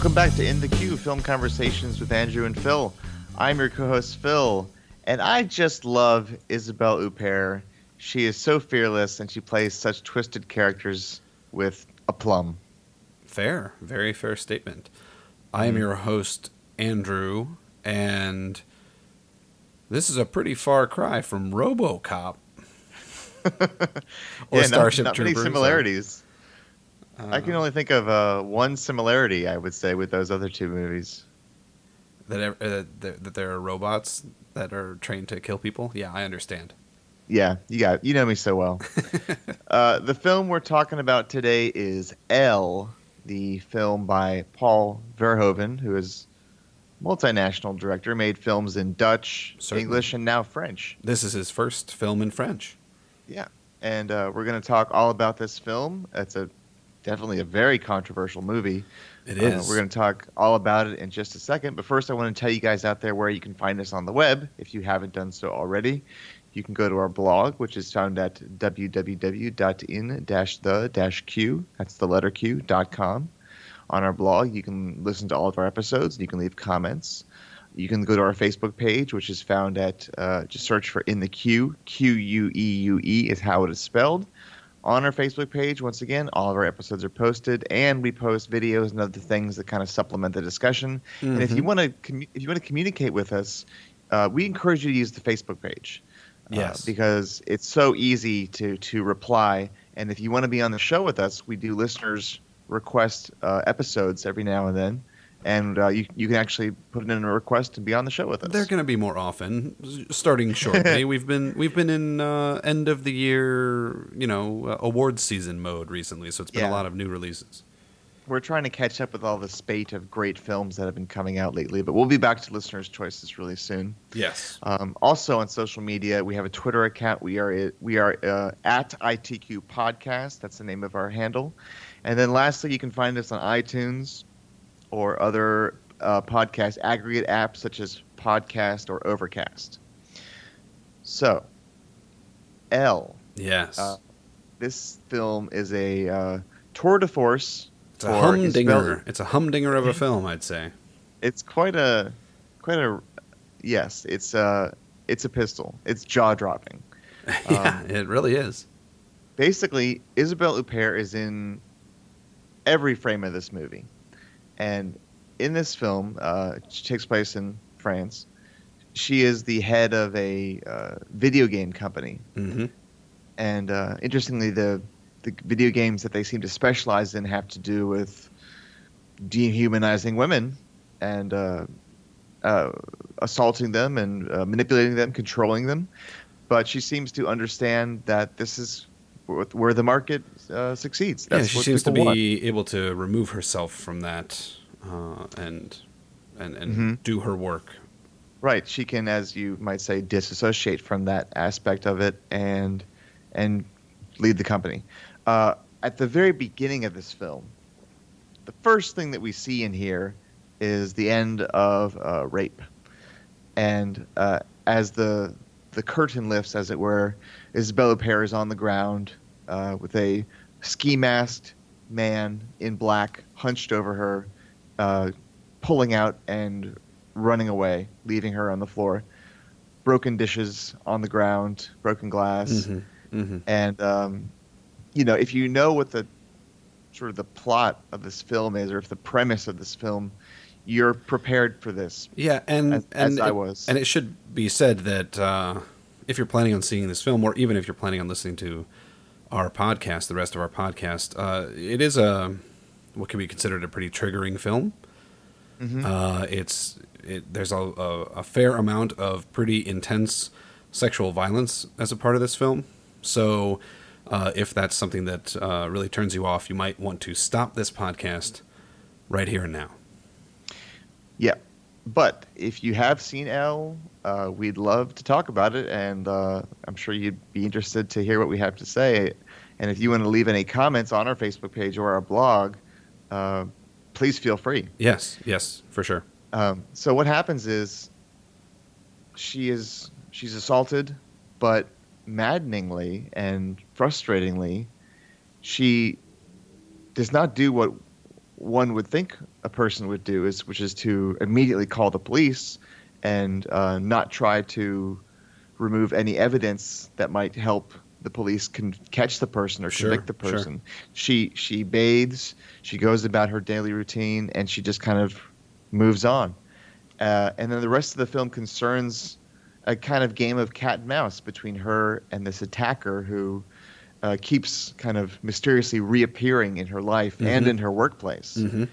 Welcome back to In the Queue Film Conversations with Andrew and Phil. I'm your co host, Phil, and I just love Isabelle Huppert. She is so fearless and she plays such twisted characters with aplomb. Fair, very fair statement. I am hmm. your host, Andrew, and this is a pretty far cry from RoboCop or yeah, Starship not, not many Troopers. I can only think of uh, one similarity, I would say, with those other two movies. that uh, that that there are robots that are trained to kill people. Yeah, I understand. Yeah, you got you know me so well. uh, the film we're talking about today is Elle, the film by Paul Verhoeven, who is multinational director, made films in Dutch, Certainly. English, and now French. This is his first film in French. Yeah, and uh, we're going to talk all about this film. It's a definitely a very controversial movie. It is. Uh, we're going to talk all about it in just a second. But first, I want to tell you guys out there where you can find us on the web if you haven't done so already. You can go to our blog, which is found at www.in-the-q, that's the letter Q, dot com. On our blog, you can listen to all of our episodes and you can leave comments. You can go to our Facebook page, which is found at, uh, just search for In the Q, Q U E U E is how it is spelled on our Facebook page. Once again, all of our episodes are posted, and we post videos and other things that kind of supplement the discussion. And if you Mhm. want to, commu- if you want to communicate with us, uh, we encourage you to use the Facebook page. uh, Yes. because it's so easy to to reply. And if you want to be on the show with us, we do listeners request uh, episodes every now and then, and uh, you you can actually put in a request to be on the show with us. They're going to be more often, starting shortly. we've been we've been in uh, end of the year, you know, uh, awards season mode recently, so it's been Yeah. a lot of new releases. We're trying to catch up with all the spate of great films that have been coming out lately, but we'll be back to listeners' choices really soon. Yes. Um, also on social media, we have a Twitter account. We are we are uh, at ITQ Podcast. That's the name of our handle. And then lastly, you can find us on iTunes or other uh, podcast aggregate apps such as Podcast or Overcast. So, Elle. Yes. Uh, This film is a uh, tour de force. it's a humdinger. It's a humdinger of a film, I'd say. It's quite a, quite a, yes. It's a, it's a pistol. It's jaw dropping. yeah, it really is. basically Isabelle Huppert is in every frame of this movie, and in this film, uh, takes place in France, she is the head of a uh, video game company, hmm and uh, interestingly, the the video games that they seem to specialize in have to do with dehumanizing women and uh, uh, assaulting them and uh, manipulating them, controlling them. But she seems to understand that this is where where the market uh, succeeds. Yeah, she seems to people want. be able to remove herself from that uh, and and and Mhm. do her work. Right. She can, as you might say, disassociate from that aspect of it and and lead the company. Uh, at the very beginning of this film, the first thing that we see in here is the end of uh, rape, and uh, as the the curtain lifts, as it were, Isabella Huppert is on the ground uh, with a ski masked man in black hunched over her, uh, pulling out and running away, leaving her on the floor. Broken dishes on the ground, broken glass, hmm hmm and um, you know if you know what the sort of the plot of this film is, or if the premise of this film, you're prepared for this. Yeah, and As- and as I was. and it should be said that uh, if you're planning on seeing this film, or even if you're planning on listening to our podcast, the rest of our podcast, uh, it is a what can be considered a pretty triggering film. Mhm. Uh, it's it, there's a, a, a fair amount of pretty intense sexual violence as a part of this film. So, uh, if that's something that uh, really turns you off, you might want to stop this podcast right here and now. Yeah, but if you have seen Elle, uh, we'd love to talk about it, and uh, I'm sure you'd be interested to hear what we have to say. And if you want to leave any comments on our Facebook page or our blog, uh, please feel free. Yes, yes, for sure. Um, so what happens is she is she's assaulted, but maddeningly and frustratingly, she does not do what one would think a person would do is which is to immediately call the police and uh, not try to remove any evidence that might help the police can catch the person or Sure, convict the sure. person. She she bathes, she goes about her daily routine, and she just kind of moves on. Uh, and then the rest of the film concerns a kind of game of cat and mouse between her and this attacker who uh, keeps kind of mysteriously reappearing in her life and Mhm. in her workplace hmm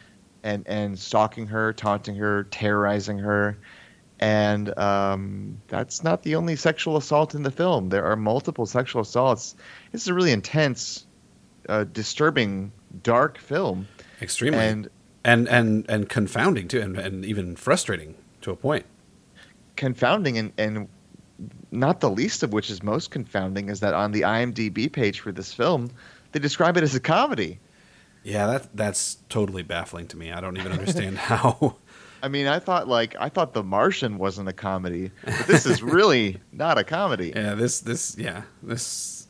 and and stalking her, taunting her, terrorizing her. And um, that's not the only sexual assault in the film. There are multiple sexual assaults. It's a really intense, uh, disturbing, dark film. Extremely. And and and and confounding too, and, and even frustrating to a point. confounding and, and not the least of which is most confounding is that on the IMDb page for this film, they describe it as a comedy. Yeah, that that's totally baffling to me. I don't even understand how. I mean, I thought like I thought The Martian wasn't a comedy, but this is really not a comedy. Yeah, this this yeah this.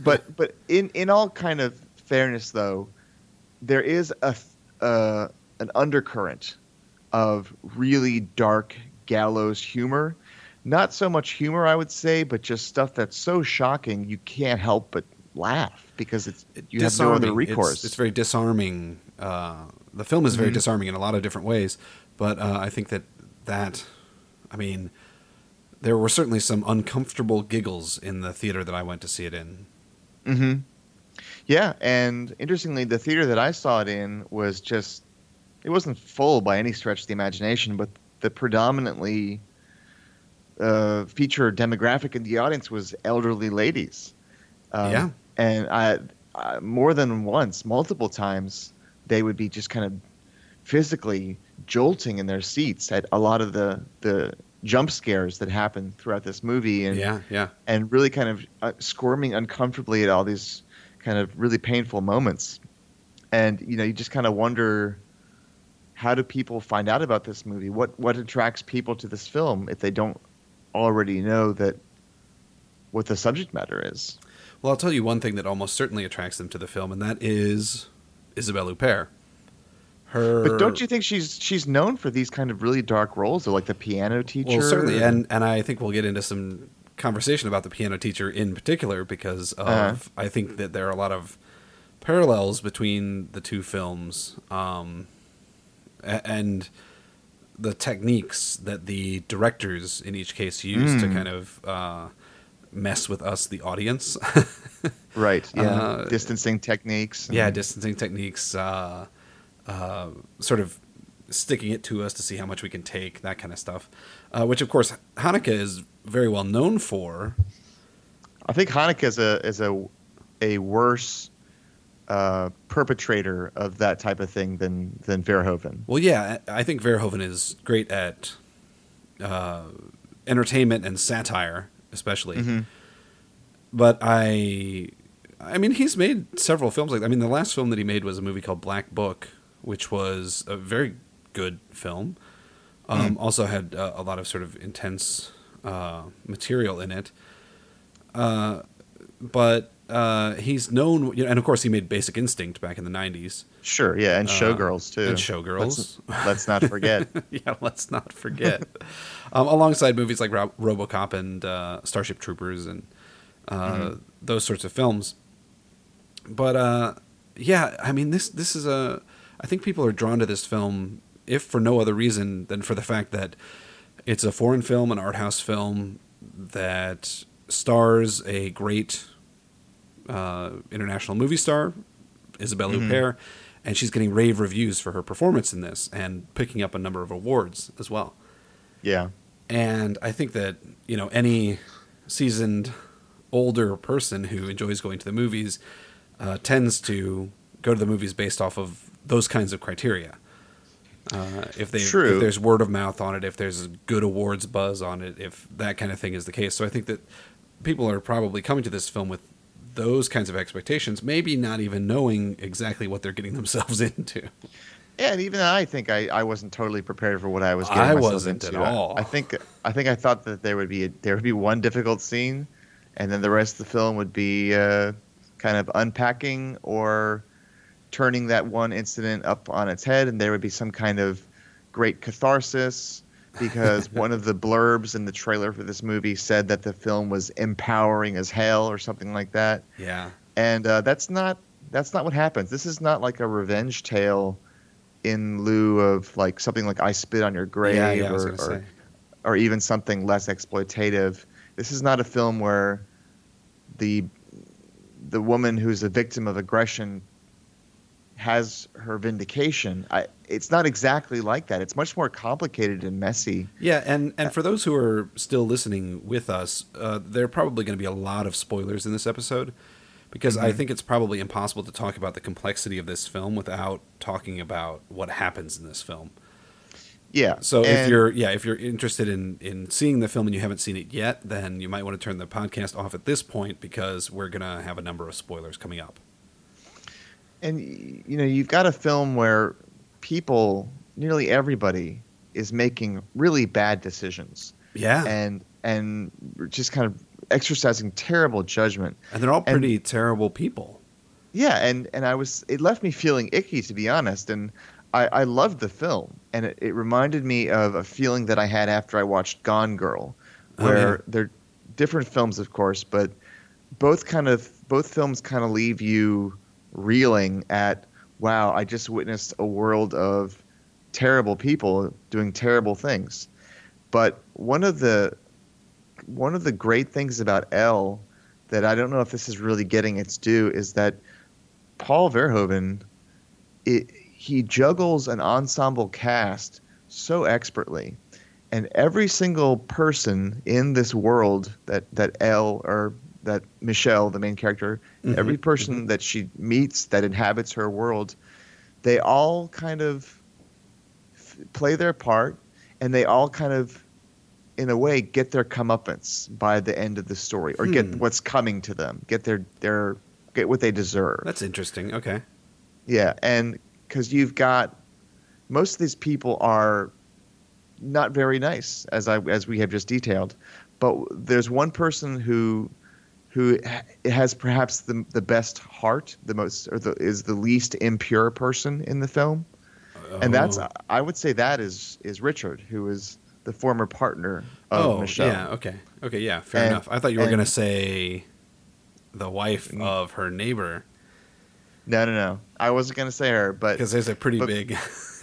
But but in in all kind of fairness though, there is a uh, an undercurrent of really dark gallows humor. Not so much humor, I would say, but just stuff that's so shocking you can't help but laugh because it's you have no other recourse. It's, it's very disarming. Uh, the film is very Mhm. disarming in a lot of different ways, but uh, I think that that, I mean, there were certainly some uncomfortable giggles in the theater that I went to see it in. hmm Yeah, and interestingly, the theater that I saw it in was just it wasn't full by any stretch of the imagination, but the predominantly uh, feature demographic in the audience was elderly ladies. Um, Yeah. And I, I more than once, multiple times, they would be just kind of physically jolting in their seats at a lot of the the jump scares that happen throughout this movie, and yeah, yeah. and really kind of uh, squirming uncomfortably at all these kind of really painful moments. And you know, you just kind of wonder how do people find out about this movie? What what attracts people to this film if they don't already know that what the subject matter is? Well, I'll tell you one thing that almost certainly attracts them to the film, and that is Isabelle Huppert. Her, But don't you think she's she's known for these kind of really dark roles, or like the piano teacher? Well, certainly, and and I think we'll get into some conversation about the piano teacher in particular because of Uh-huh. I think that there are a lot of parallels between the two films, um, and the techniques that the directors in each case use to Mm. kind of uh, mess with us, the audience. right? Yeah, Uh, distancing techniques. and- yeah, distancing techniques, uh, uh, sort of sticking it to us to see how much we can take, that kind of stuff. Uh, which, of course, Haneke is very well known for. I think Haneke is a is a a worse uh, perpetrator of that type of thing than than Verhoeven. Well, yeah, I I think Verhoeven is great at uh, entertainment and satire, especially. Mhm. But I, I mean, he's made several films like. I mean, the last film that he made was a movie called Black Book, which was a very good film. Um, Also had uh, a lot of sort of intense uh, material in it. Uh, but uh, he's known, you know, and of course, he made Basic Instinct back in the '90s. Sure, yeah, and Uh, Showgirls too. and Showgirls. Let's, let's not forget. yeah, let's not forget. um, alongside movies like Ro- RoboCop and uh, Starship Troopers and uh, Mhm. those sorts of films. But uh, yeah, I mean this this is a. I think people are drawn to this film if for no other reason than for the fact that it's a foreign film, an art house film that stars a great uh, international movie star, Isabelle Mhm. Huppert, and she's getting rave reviews for her performance in this and picking up a number of awards as well. Yeah, And I think that you know any seasoned older person who enjoys going to the movies uh, tends to go to the movies based off of those kinds of criteria. Uh, if they True. if there's word of mouth on it, if there's a good awards buzz on it, if that kind of thing is the case, so I think that people are probably coming to this film with those kinds of expectations, maybe not even knowing exactly what they're getting themselves into. Yeah, and even I think I, I wasn't totally prepared for what I was getting I myself wasn't into. at I- all. I, think I think I thought that there would be a, there would be one difficult scene, and then the rest of the film would be uh, kind of unpacking or turning that one incident up on its head, and there would be some kind of great catharsis because one of the blurbs in the trailer for this movie said that the film was empowering as hell or something like that. Yeah. And uh, that's not that's not what happens. This is not like a revenge tale in lieu of like something like I spit on your grave Yeah, yeah, or, or or even something less exploitative. This is not a film where the the woman who's a victim of aggression has her vindication. I, it's not exactly like that. It's much more complicated and messy. Yeah, and and for those who are still listening with us, uh, there are probably going to be a lot of spoilers in this episode because I Mhm. think it's probably impossible to talk about the complexity of this film without talking about what happens in this film. Yeah. So if you're yeah, if you're interested in in seeing the film and you haven't seen it yet, then you might want to turn the podcast off at this point because we're going to have a number of spoilers coming up. and you know you've got a film where people nearly everybody is making really bad decisions Yeah. And and just kind of exercising terrible judgment And they're all and- pretty terrible people. yeah and and i was it left me feeling icky to be honest and i i loved the film and it, it reminded me of a feeling that i had after i watched gone girl Oh, where yeah. they're different films of course but both kind of both films kind of leave you reeling at wow i just witnessed a world of terrible people doing terrible things but one of the one of the great things about Elle that I don't know if this is really getting its due is that Paul Verhoeven it, he juggles an ensemble cast so expertly and every single person in this world that that Elle or that Michelle the main character Mhm, every person that she meets that inhabits her world they all kind of f- play their part and they all kind of in a way get their comeuppance by the end of the story or get Hmm. what's coming to them get their their get what they deserve That's interesting. Okay. yeah and because you've got most of these people are not very nice as i as we have just detailed but there's one person who who has perhaps the the best heart the most or the is the least impure person in the film and that's Oh. I would say that is is Richard, who is the former partner of oh Michelle. yeah okay okay yeah fair And- enough i thought you were going to say the wife Mm. of her neighbor No, no, no. I wasn't going to say her, but because there's a pretty but- big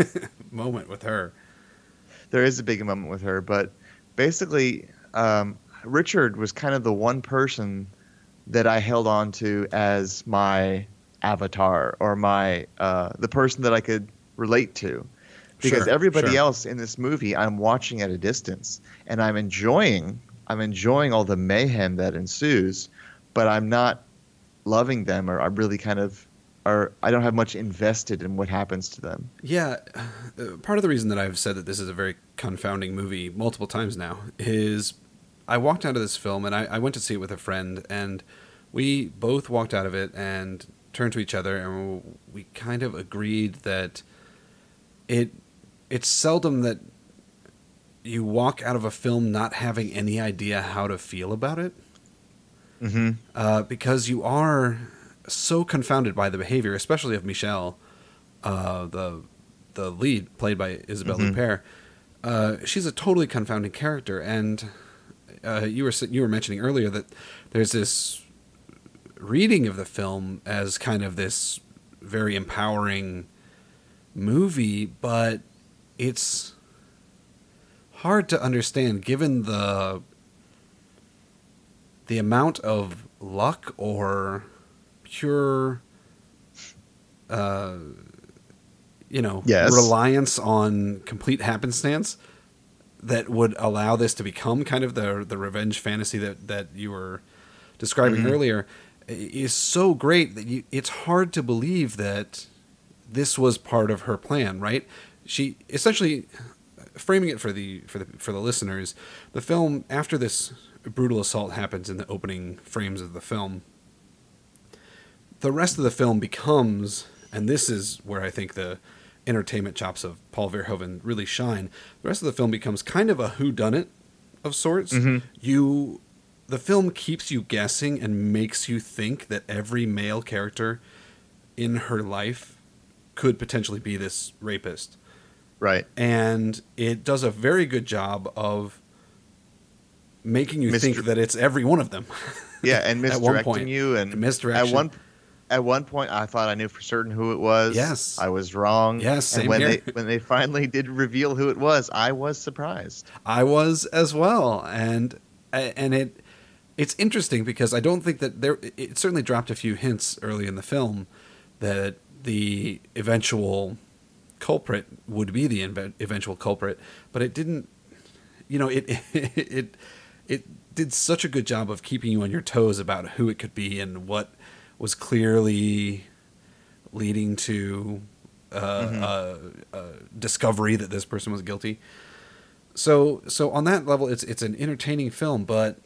moment with her there is a big moment with her. But basically, um, Richard was kind of the one person that I held on to as my avatar or my uh, the person that I could relate to. Because Sure, everybody sure. else in this movie, I'm watching at a distance, and I'm enjoying. I'm enjoying all the mayhem that ensues, but I'm not loving them, or I'm really kind of, or I don't have much invested in what happens to them. Yeah, uh, part of the reason that I've said that this is a very confounding movie multiple times now is I walked out of this film and I, I went to see it with a friend, and we both walked out of it and turned to each other and we kind of agreed that it it's seldom that you walk out of a film not having any idea how to feel about it Mm-hmm. uh, because you are so confounded by the behavior, especially of Michelle, uh, the the lead played by Isabelle. Huppert. Uh, she's a totally confounding character, and uh, you were you were mentioning earlier that there's this reading of the film as kind of this very empowering movie, but it's hard to understand given the the amount of luck or pure uh you know Yes. reliance on complete happenstance that would allow this to become kind of the the revenge fantasy that that you were describing Mhm. earlier is so great that you, it's hard to believe that this was part of her plan right she essentially framing it for the for the for the listeners the film after this brutal assault happens in the opening frames of the film the rest of the film becomes and this is where i think the entertainment chops of paul verhoeven really shine the rest of the film becomes kind of a whodunit of sorts Mhm. you the film keeps you guessing and makes you think that every male character in her life could potentially be this rapist. Right. And it does a very good job of making you Misdir- think that it's every one of them. Yeah, and misdirecting point. you and Misdirection. At one at one point, I thought I knew for certain who it was. Yes. I was wrong. Yes, and when here. they when they finally did reveal who it was, I was surprised. I was as well, and and it it's interesting because I don't think that there. It certainly dropped a few hints early in the film that the eventual culprit would be the inve- eventual culprit, but it didn't. You know, it it it did such a good job of keeping you on your toes about who it could be and what was clearly leading to uh, Mhm. uh, uh, discovery that this person was guilty. So so on that level, it's it's an entertaining film, but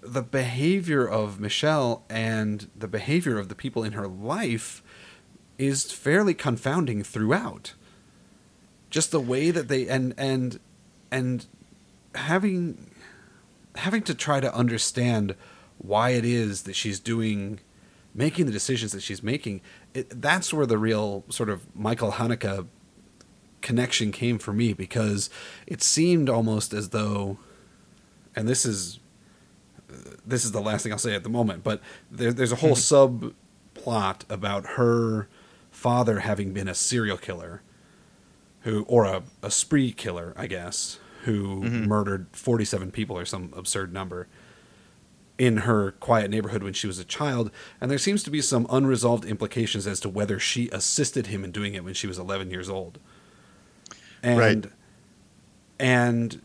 the behavior of Michelle and the behavior of the people in her life is fairly confounding throughout. Just the way that they and and and having having to try to understand why it is that she's doing making the decisions that she's making it, that's where the real sort of michael haneke connection came for me because it seemed almost as though and this is this is the last thing I'll say at the moment, but there, there's a whole hmm. subplot about her father having been a serial killer, who or a, a spree killer, I guess, who Mhm. murdered 47 people or some absurd number in her quiet neighborhood when she was a child, and there seems to be some unresolved implications as to whether she assisted him in doing it when she was 11 years old. And Right. and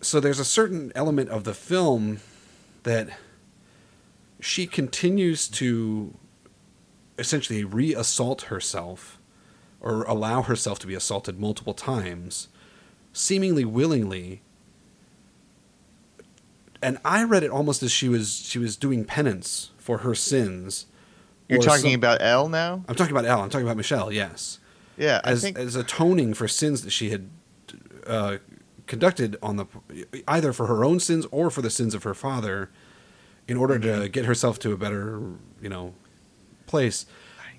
so there's a certain element of the film that she continues to essentially re-assault herself or allow herself to be assaulted multiple times seemingly willingly and i read it almost as she was she was doing penance for her sins You're talking some- about Elle now? i'm talking about ellen i'm talking about michelle yes Yeah, as, think as atoning for sins that she had uh, conducted on the either for her own sins or for the sins of her father, in order to Mm-hmm. get herself to a better you know place.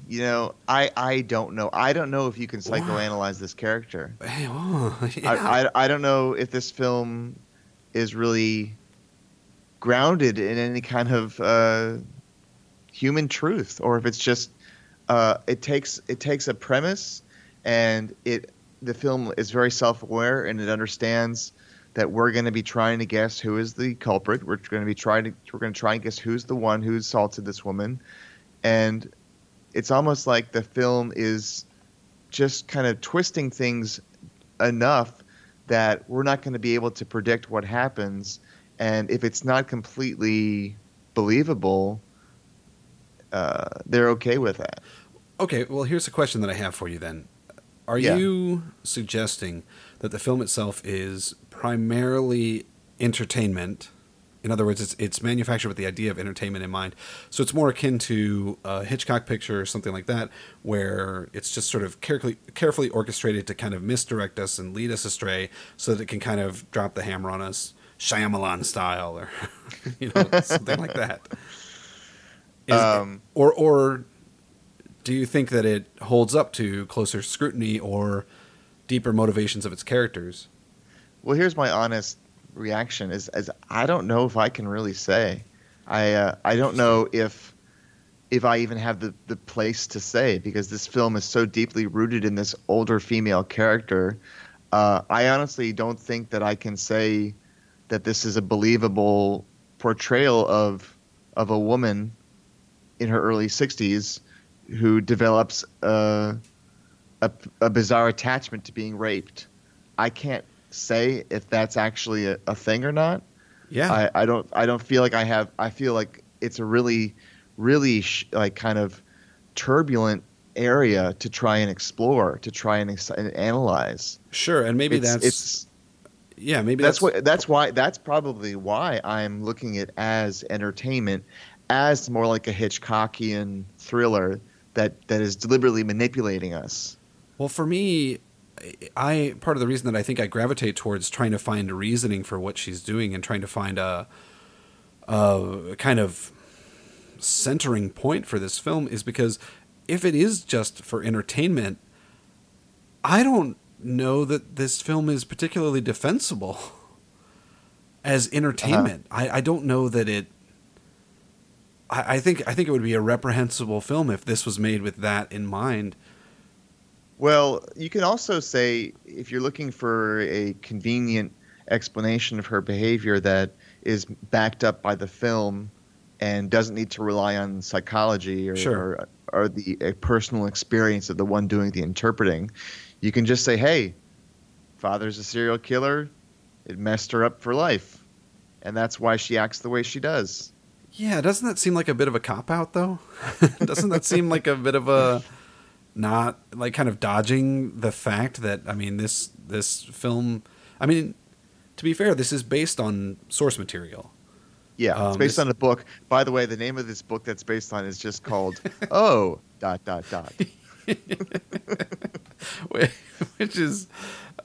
you know, I I don't know. I don't know if you can psychoanalyze this character. Hey, oh, yeah. I, I I don't know if this film is really grounded in any kind of uh, human truth, or if it's just uh, it takes it takes a premise and it the film is very self aware and it understands that we're going to be trying to guess who is the culprit. We're going to be trying to we're going to try and guess who's the one who assaulted this woman, and it's almost like the film is just kind of twisting things enough that we're not going to be able to predict what happens. And if it's not completely believable, uh, they're okay with that. Okay, well, here's a question that I have for you then. Are Yeah. you suggesting that the film itself is primarily entertainment? In other words, it's it's manufactured with the idea of entertainment in mind. So it's more akin to a Hitchcock picture or something like that, where it's just sort of carefully carefully orchestrated to kind of misdirect us and lead us astray, so that it can kind of drop the hammer on us, Shyamalan style, or you know something like that. Is- Um, or or do you think that it holds up to closer scrutiny or deeper motivations of its characters? Well, here's my honest reaction: is, is I don't know if I can really say. I uh, I don't know if if I even have the, the place to say because this film is so deeply rooted in this older female character. Uh, I honestly don't think that I can say that this is a believable portrayal of of a woman in her early 60s who develops a, a, a bizarre attachment to being raped. I can't say if that's actually a, a thing or not. Yeah, I, I don't I don't feel like I have I feel like it's a really really sh- like kind of turbulent area to try and explore to try and, ex- and analyze. sure, and maybe it's, that's it's yeah, maybe that's that's, what that's why that's probably why I'm looking at as entertainment as more like a Hitchcockian thriller that that is deliberately manipulating us. Well, for me, I part of the reason that I think I gravitate towards trying to find a reasoning for what she's doing and trying to find a, a kind of centering point for this film is because if it is just for entertainment, I don't know that this film is particularly defensible as entertainment. Uh-huh. I, I don't know that it. I, I think I think it would be a reprehensible film if this was made with that in mind. Well, you can also say if you're looking for a convenient explanation of her behavior that is backed up by the film and doesn't need to rely on psychology or, sure. or, or the a personal experience of the one doing the interpreting, you can just say, "Hey, father's a serial killer. It messed her up for life, and that's why she acts the way she does." Yeah, doesn't that seem like a bit of a cop out though? doesn't that seem like a bit of a not like kind of dodging the fact that I mean this this film I mean to be fair this is based on source material. Yeah, um, it's based on a book. By the way, the name of this book that's based on is just called Oh dot dot dot. which is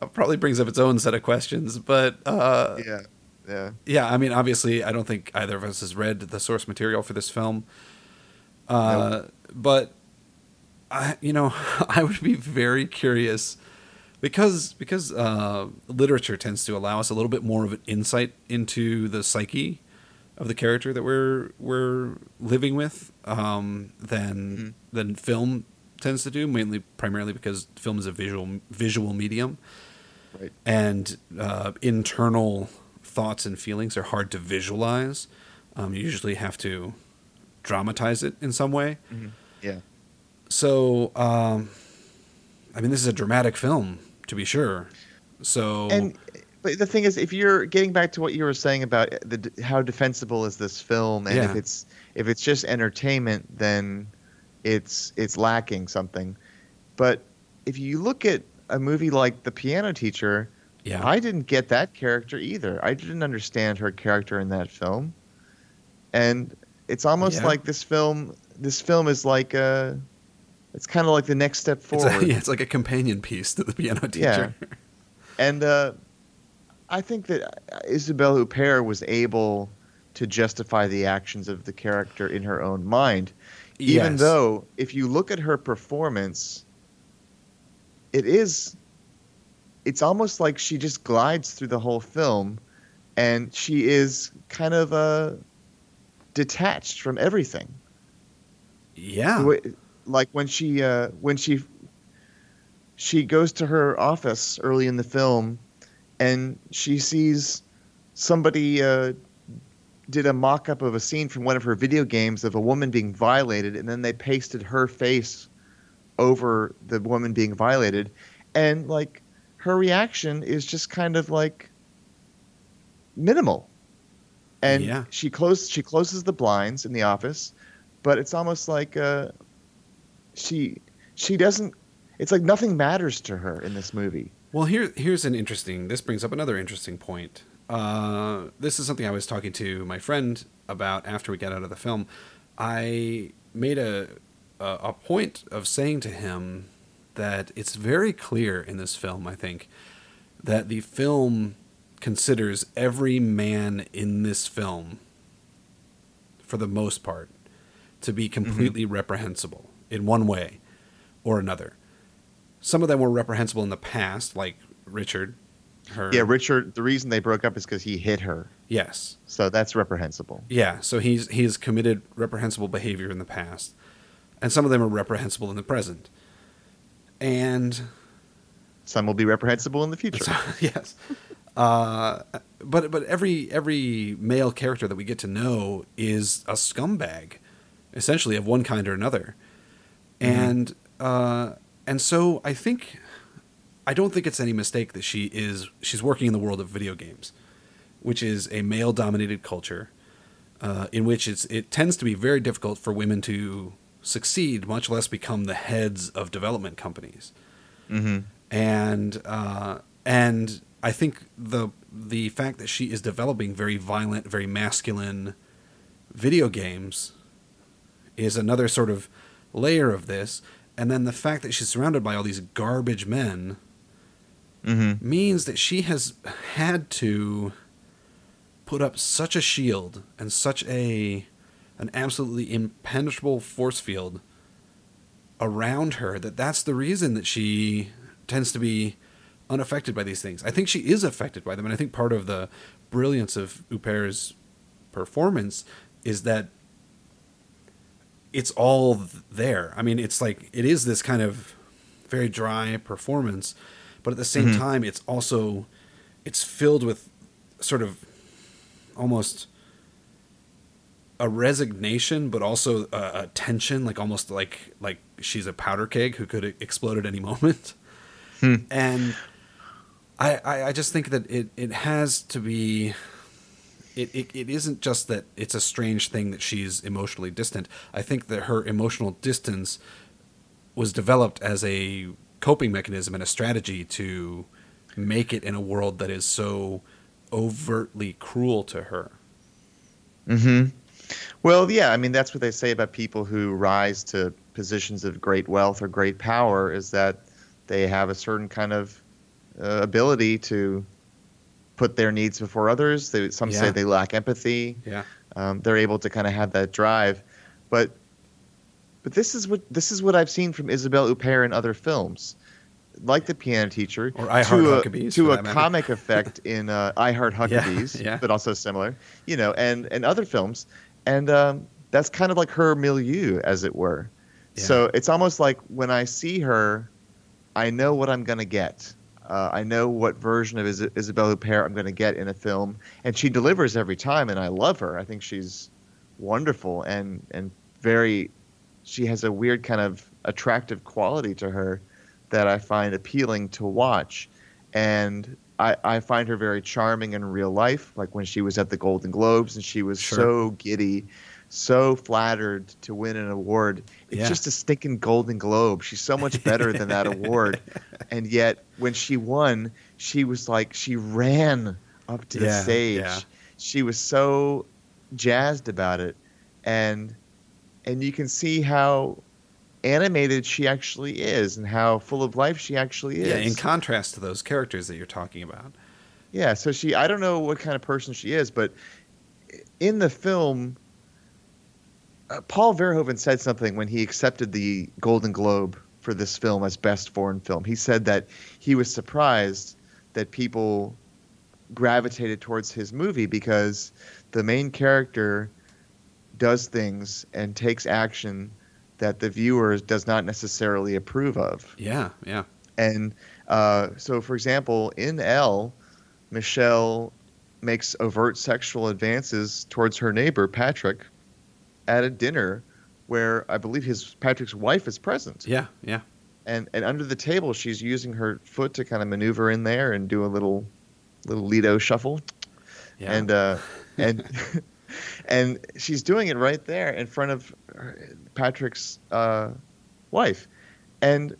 uh, probably brings up its own set of questions. But uh, yeah, yeah, yeah. I mean, obviously, I don't think either of us has read the source material for this film. Uh, nope. But I, you know, I would be very curious because because uh, literature tends to allow us a little bit more of an insight into the psyche of the character that we're we're living with um, than mm-hmm. than film tends to do, mainly primarily because film is a visual visual medium, right. and uh, internal thoughts and feelings are hard to visualize. Um, you usually have to dramatize it in some way. Mm-hmm. Yeah. So, um, I mean, this is a dramatic film, to be sure. So, and but the thing is, if you're getting back to what you were saying about the how defensible is this film, and yeah. if it's if it's just entertainment, then it's it's lacking something. But if you look at a movie like The Piano Teacher, yeah. I didn't get that character either. I didn't understand her character in that film, and it's almost yeah. like this film. This film is like a. It's kind of like the next step forward. It's, a, yeah, it's like a companion piece to the piano teacher. Yeah. and uh, I think that Isabelle Huppert was able to justify the actions of the character in her own mind even yes. though if you look at her performance it is it's almost like she just glides through the whole film and she is kind of uh, detached from everything yeah like when she uh, when she she goes to her office early in the film and she sees somebody uh, did a mock up of a scene from one of her video games of a woman being violated, and then they pasted her face over the woman being violated. And like her reaction is just kind of like minimal. And yeah. she closes she closes the blinds in the office, but it's almost like uh, she she doesn't it's like nothing matters to her in this movie. Well, here here's an interesting. This brings up another interesting point. Uh, this is something I was talking to my friend about after we got out of the film. I made a, a, a point of saying to him that it's very clear in this film. I think that the film considers every man in this film, for the most part, to be mm-hmm. completely mm-hmm. reprehensible in one way or another. Some of them were reprehensible in the past, like Richard, her. Yeah, Richard. The reason they broke up is because he hit her. Yes. So that's reprehensible. Yeah. So he's he's committed reprehensible behavior in the past, and some of them are reprehensible in the present, and some will be reprehensible in the future. So, yes. Uh, but but every every male character that we get to know is a scumbag, essentially of one kind or another, mm-hmm. and uh, and so I think I don't think it's any mistake that she is she's working in the world of video games, which is a male dominated culture, uh, in which it's it tends to be very difficult for women to succeed, much less become the heads of development companies. Mm-hmm. And uh, and I think the the fact that she is developing very violent, very masculine video games is another sort of layer of this. And then the fact that she's surrounded by all these garbage men mm-hmm. means that she has had to put up such a shield and such a an absolutely impenetrable force field around her that that's the reason that she tends to be unaffected by these things. I think she is affected by them, and I think part of the brilliance of Huppert performance is that it's all there. I mean, it's like it is this kind of very dry performance, but at the same mm-hmm. time, it's also it's filled with sort of almost a resignation, but also a, a, tension, like almost like like she's a powder keg who could explode at any moment. Hmm. And I, I, I just think that it it has to be. It, it, it isn't just that it's a strange thing that she's emotionally distant. I think that her emotional distance was developed as a coping mechanism and a strategy to make it in a world that is so overtly cruel to her. Hmm. Well, yeah. I mean, that's what they say about people who rise to positions of great wealth or great power is that they have a certain kind of uh, ability to put their needs before others. They, some yeah. say they lack empathy. Yeah. Um, they're able to kind of have that drive, but but this is what this is what I've seen from Isabelle Huppert in other films like the piano teacher or I Heart Huckabees, a, to a comic effect in uh, I Heart Huckabees, yeah, yeah. but also similar, you know, and and other films, and um, that's kind of like her milieu, as it were. Yeah. So it's almost like when I see her, I know what I'm gonna get. Uh, I know what version of Is- Isabelle Huppert I'm going to get in a film, and she delivers every time, and I love her. I think she's wonderful and and very. She has a weird kind of attractive quality to her that I find appealing to watch. And I, I find her very charming in real life, like when she was at the Golden Globes and she was sure. so giddy, so flattered to win an award. It's yeah. just a stinking Golden Globe. She's so much better than that award. And yet, when she won, she was like, she ran up to yeah, the stage. Yeah. She was so jazzed about it. And and you can see how animated she actually is and how full of life she actually is. Yeah, in contrast to those characters that you're talking about. Yeah, so she I don't know what kind of person she is, but in the film uh, Paul Verhoeven said something when he accepted the Golden Globe for this film as best foreign film. He said that he was surprised that people gravitated towards his movie because the main character does things and takes action that the viewer does not necessarily approve of. Yeah, yeah. And uh, so, for example, in Elle, Michelle makes overt sexual advances towards her neighbor Patrick at a dinner where I believe his Patrick's wife is present. Yeah, yeah. And and under the table, she's using her foot to kind of maneuver in there and do a little little Lido shuffle. Yeah. And uh, and and she's doing it right there in front of Patrick's uh, wife, and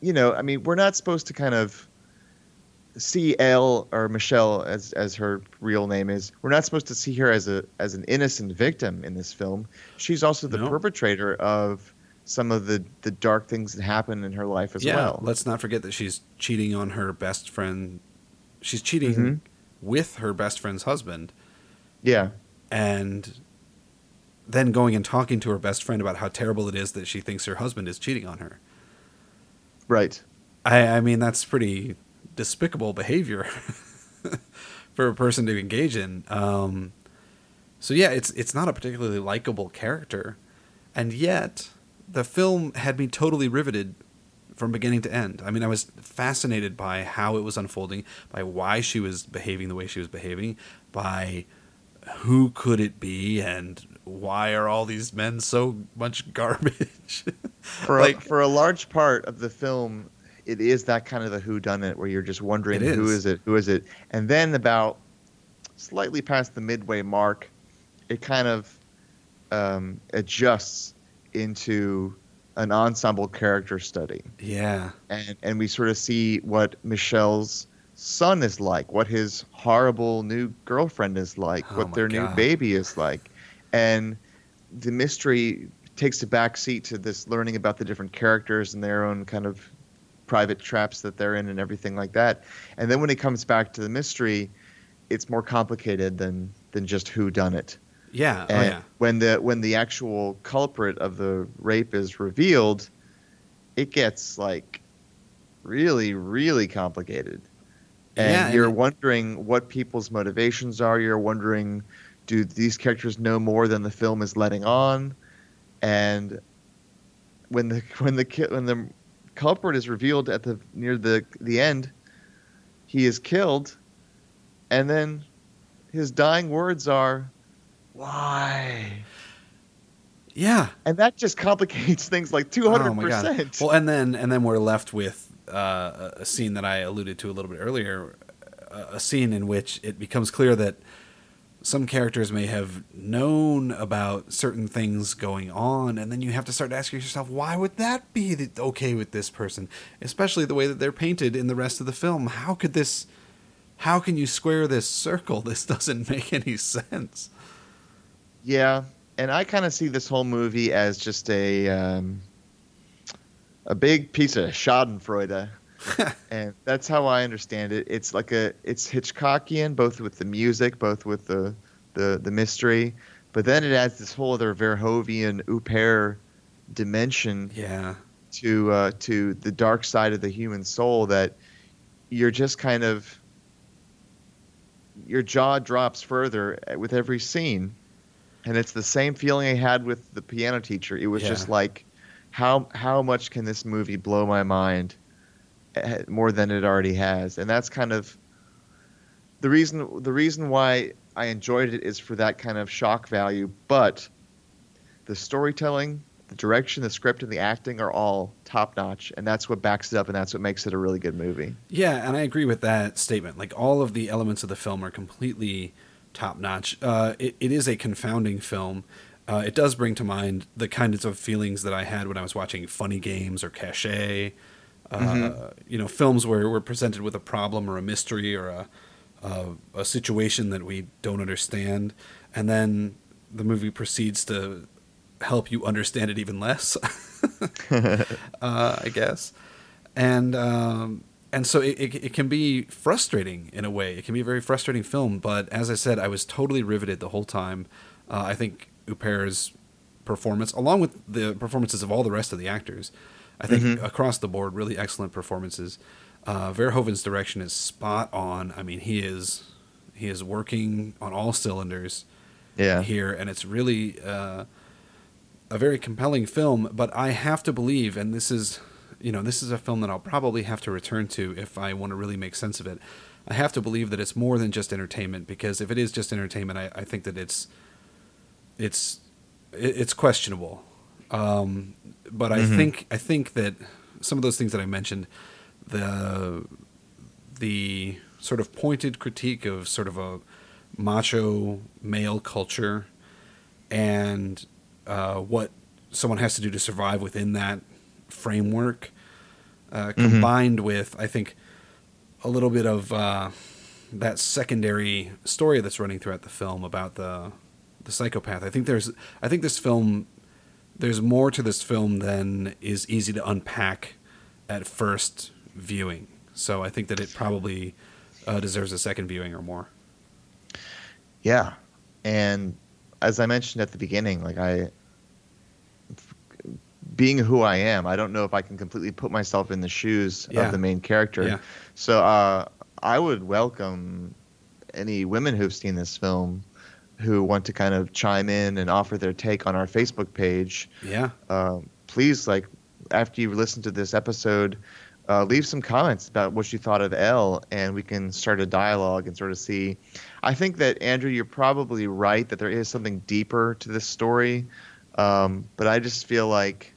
you know, I mean, we're not supposed to kind of Elle or Michelle as as her real name is. We're not supposed to see her as a as an innocent victim in this film. She's also the no. perpetrator of some of the the dark things that happen in her life as yeah, well. Let's not forget that she's cheating on her best friend. She's cheating mm-hmm. with her best friend's husband. Yeah. And then going and talking to her best friend about how terrible it is that she thinks her husband is cheating on her. Right. I, I mean, that's pretty despicable behavior for a person to engage in. Um, so yeah, it's it's not a particularly likable character, and yet the film had me totally riveted from beginning to end. I mean, I was fascinated by how it was unfolding, by why she was behaving the way she was behaving, by who could it be and why are all these men so much garbage? for like for a large part of the film, it is that kind of a who done it where you're just wondering who is it, who is it, and then about slightly past the midway mark, it kind of um, adjusts into an ensemble character study. Yeah, and and we sort of see what Michelle's son is like, what his horrible new girlfriend is like, oh what their God. new baby is like. And the mystery takes a back seat to this learning about the different characters and their own kind of private traps that they're in and everything like that. And then when it comes back to the mystery, it's more complicated than than just who done it. Yeah. oh yeah. when the when the actual culprit of the rape is revealed, it gets like really really complicated. And Yeah, you're it- wondering what people's motivations are. You're wondering, do these characters know more than the film is letting on? And when the when the when the culprit is revealed at the near the the end, he is killed, and then his dying words are, "Why?" Yeah. And that just complicates things like two hundred percent. Well, and then and then we're left with uh, a scene that I alluded to a little bit earlier, a scene in which it becomes clear that some characters may have known about certain things going on, and then you have to start asking yourself, why would that be okay with this person? Especially the way that they're painted in the rest of the film. How could this? How can you square this circle? This doesn't make any sense. Yeah, and I kind of see this whole movie as just a um, a big piece of Schadenfreude, and that's how I understand it. It's like a it's Hitchcockian, both with the music, both with the the, the mystery, but then it adds this whole other Verhoeven Huppert dimension Yeah. to uh, to the dark side of the human soul that you're just kind of your jaw drops further with every scene and it's the same feeling i had with the piano teacher it was Yeah. just like how how much can this movie blow my mind more than it already has and that's kind of the reason the reason why i enjoyed it is for that kind of shock value but the storytelling the direction, the script, and the acting are all top notch, and that's what backs it up, and that's what makes it a really good movie. Yeah, and I agree with that statement. Like all of the elements of the film are completely top notch. Uh, it, it is a confounding film. Uh, it does bring to mind the kinds of feelings that I had when I was watching Funny Games or Caché. Mhm. You know, films where we're presented with a problem or a mystery or a, a a situation that we don't understand, and then the movie proceeds to help you understand it even less. uh, I guess, and um, and so it, it, it can be frustrating in a way. It can be a very frustrating film, but as I said, I was totally riveted the whole time. Uh, I think Huppert's performance, along with the performances of all the rest of the actors, I think Mhm. across the board, really excellent performances. Uh, Verhoeven's direction is spot on. I mean, he is he is working on all cylinders Yeah. here, and it's really uh, a very compelling film. But I have to believe, and this is, you know, this is a film that I'll probably have to return to if I want to really make sense of it. I have to believe that it's more than just entertainment because if it is just entertainment, I, I think that it's it's it's questionable. Um, but I Mhm. think I think that some of those things that I mentioned, the the sort of pointed critique of sort of a macho male culture and uh, what someone has to do to survive within that framework, uh, combined with I think a little bit of uh, that secondary story that's running throughout the film about the the psychopath. I think there's I think this film there's more to this film than is easy to unpack at first viewing. So I think that it probably uh, deserves a second viewing or more. Yeah, and as I mentioned at the beginning, like I, being who I am, I don't know if I can completely put myself in the shoes Yeah. of the main character. Yeah. So uh, I would welcome any women who've seen this film who want to kind of chime in and offer their take on our Facebook page. Yeah. Um, please, like after you listen to this episode, uh, leave some comments about what you thought of Elle, and we can start a dialogue and sort of see. I think that Andrew, you're probably right that there is something deeper to this story, um, but I just feel like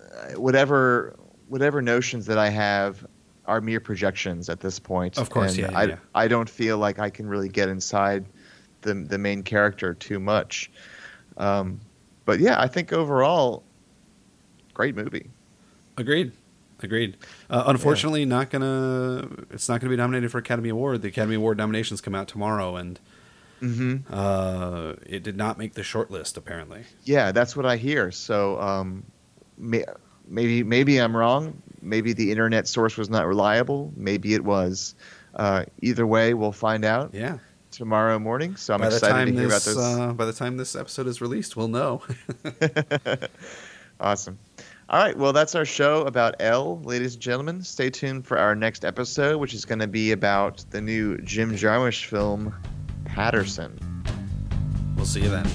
uh, whatever whatever notions that I have are mere projections at this point. Of course, yeah, I yeah. I don't feel like I can really get inside the the main character too much. Um, but yeah, I think overall, great movie. Agreed. Agreed. Uh, unfortunately, not gonna. It's not gonna be nominated for Academy Award. The Academy Award nominations come out tomorrow, and Mm-hmm. uh, it did not make the short list. Apparently. Yeah, that's what I hear. So um, may, maybe maybe I'm wrong. Maybe the internet source was not reliable. Maybe it was. Uh, either way, we'll find out. Yeah. Tomorrow morning. So I'm by excited to hear this about those. uh, by the time this episode is released, we'll know. awesome. All right, well, that's our show about Elle, ladies and gentlemen. Stay tuned for our next episode, which is going to be about the new Jim Jarmusch film, Paterson. we'll see you then.